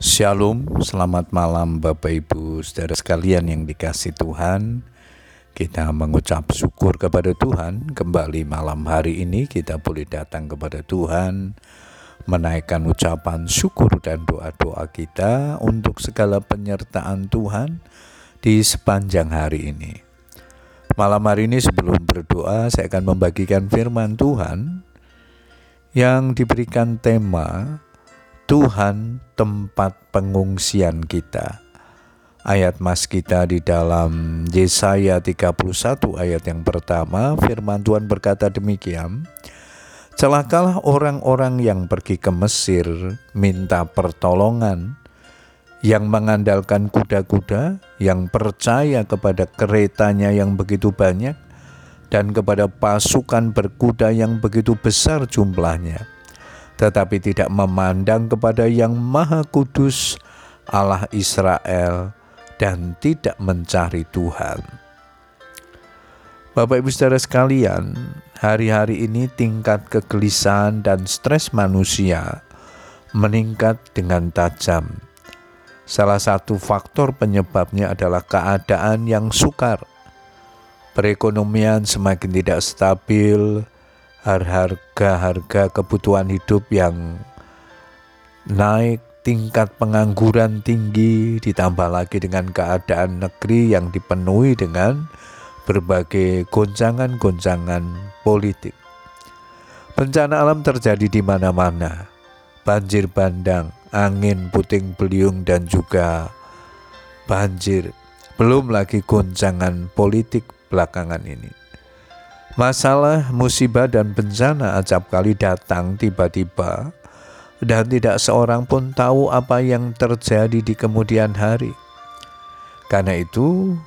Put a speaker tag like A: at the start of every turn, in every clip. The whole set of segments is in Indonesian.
A: Shalom, selamat malam Bapak Ibu saudara sekalian yang dikasih Tuhan. Kita mengucap syukur kepada Tuhan. Kembali malam hari ini kita boleh datang kepada Tuhan Menaikkan ucapan syukur dan doa-doa kita Untuk segala penyertaan Tuhan di sepanjang hari ini. Malam hari ini sebelum berdoa saya akan membagikan firman Tuhan Yang diberikan tema Tuhan tempat pengungsian kita. Ayat mas kita di dalam Yesaya 31 ayat yang pertama, firman Tuhan berkata demikian, Celakalah orang-orang yang pergi ke Mesir minta pertolongan, yang mengandalkan kuda-kuda, yang percaya kepada keretanya yang begitu banyak, dan kepada pasukan berkuda yang begitu besar jumlahnya tetapi tidak memandang kepada Yang Maha Kudus, Allah Israel, dan tidak mencari Tuhan. Bapak Ibu Saudara sekalian, hari-hari ini tingkat kegelisahan dan stres manusia meningkat dengan tajam. Salah satu faktor penyebabnya adalah keadaan yang sukar. Perekonomian semakin tidak stabil, harga-harga kebutuhan hidup yang naik, tingkat pengangguran tinggi, ditambah lagi dengan keadaan negeri yang dipenuhi dengan berbagai goncangan-goncangan politik. Bencana alam terjadi di mana-mana, banjir bandang, angin puting beliung dan juga banjir. Belum lagi goncangan politik belakangan ini. Masalah, musibah, dan bencana acap kali datang tiba-tiba, dan tidak seorang pun tahu apa yang terjadi di kemudian hari. Karena itu,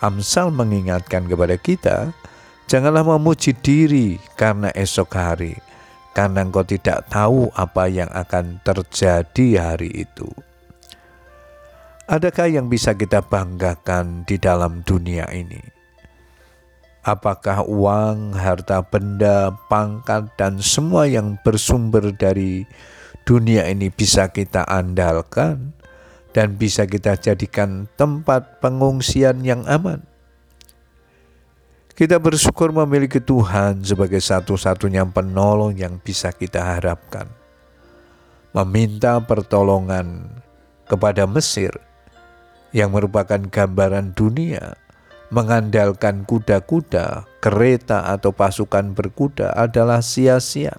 A: Amsal mengingatkan kepada kita, janganlah memuji diri karena esok hari, karena engkau tidak tahu apa yang akan terjadi hari itu. Adakah yang bisa kita banggakan di dalam dunia ini? Apakah uang, harta benda, pangkat, dan semua yang bersumber dari dunia ini bisa kita andalkan dan bisa kita jadikan tempat pengungsian yang aman. Kita bersyukur memiliki Tuhan sebagai satu-satunya penolong yang bisa kita harapkan. Meminta pertolongan kepada Mesir yang merupakan gambaran dunia mengandalkan kuda-kuda, kereta, atau pasukan berkuda adalah sia-sia.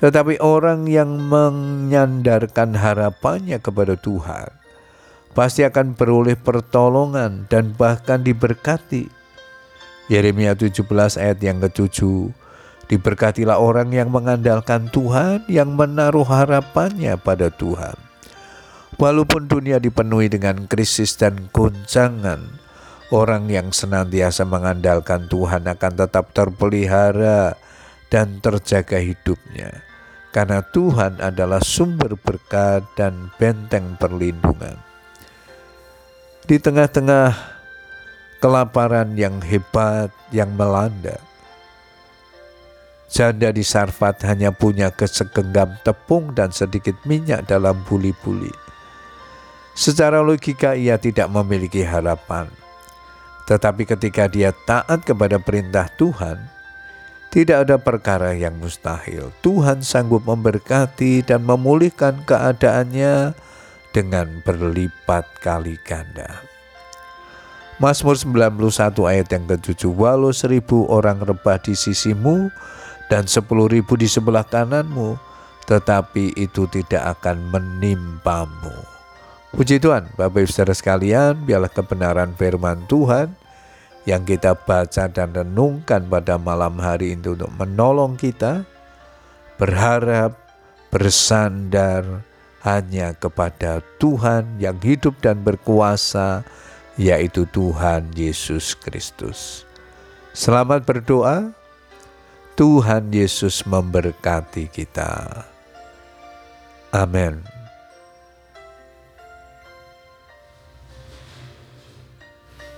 A: Tetapi orang yang menyandarkan harapannya kepada Tuhan pasti akan beroleh pertolongan dan bahkan diberkati. Yeremia 17 ayat yang ketujuh, diberkatilah orang yang mengandalkan Tuhan, yang menaruh harapannya pada Tuhan. Walaupun dunia dipenuhi dengan krisis dan goncangan, Orang yang senantiasa mengandalkan Tuhan akan tetap terpelihara dan terjaga hidupnya, karena Tuhan adalah sumber berkat dan benteng perlindungan. Di tengah-tengah kelaparan yang hebat yang melanda, janda di Sarfat hanya punya kesegenggam tepung dan sedikit minyak dalam buli-buli. Secara logika ia tidak memiliki harapan tetapi ketika dia taat kepada perintah Tuhan, tidak ada perkara yang mustahil. Tuhan sanggup memberkati dan memulihkan keadaannya dengan berlipat kali ganda. Mazmur 91 ayat yang ke-7 Walau seribu orang rebah di sisimu dan sepuluh ribu di sebelah kananmu Tetapi itu tidak akan menimpamu Puji Tuhan, Bapak Ibu Saudara sekalian, biarlah kebenaran firman Tuhan yang kita baca dan renungkan pada malam hari ini untuk menolong kita, berharap, bersandar hanya kepada Tuhan yang hidup dan berkuasa, yaitu Tuhan Yesus Kristus. Selamat berdoa, Tuhan Yesus memberkati kita. Amin.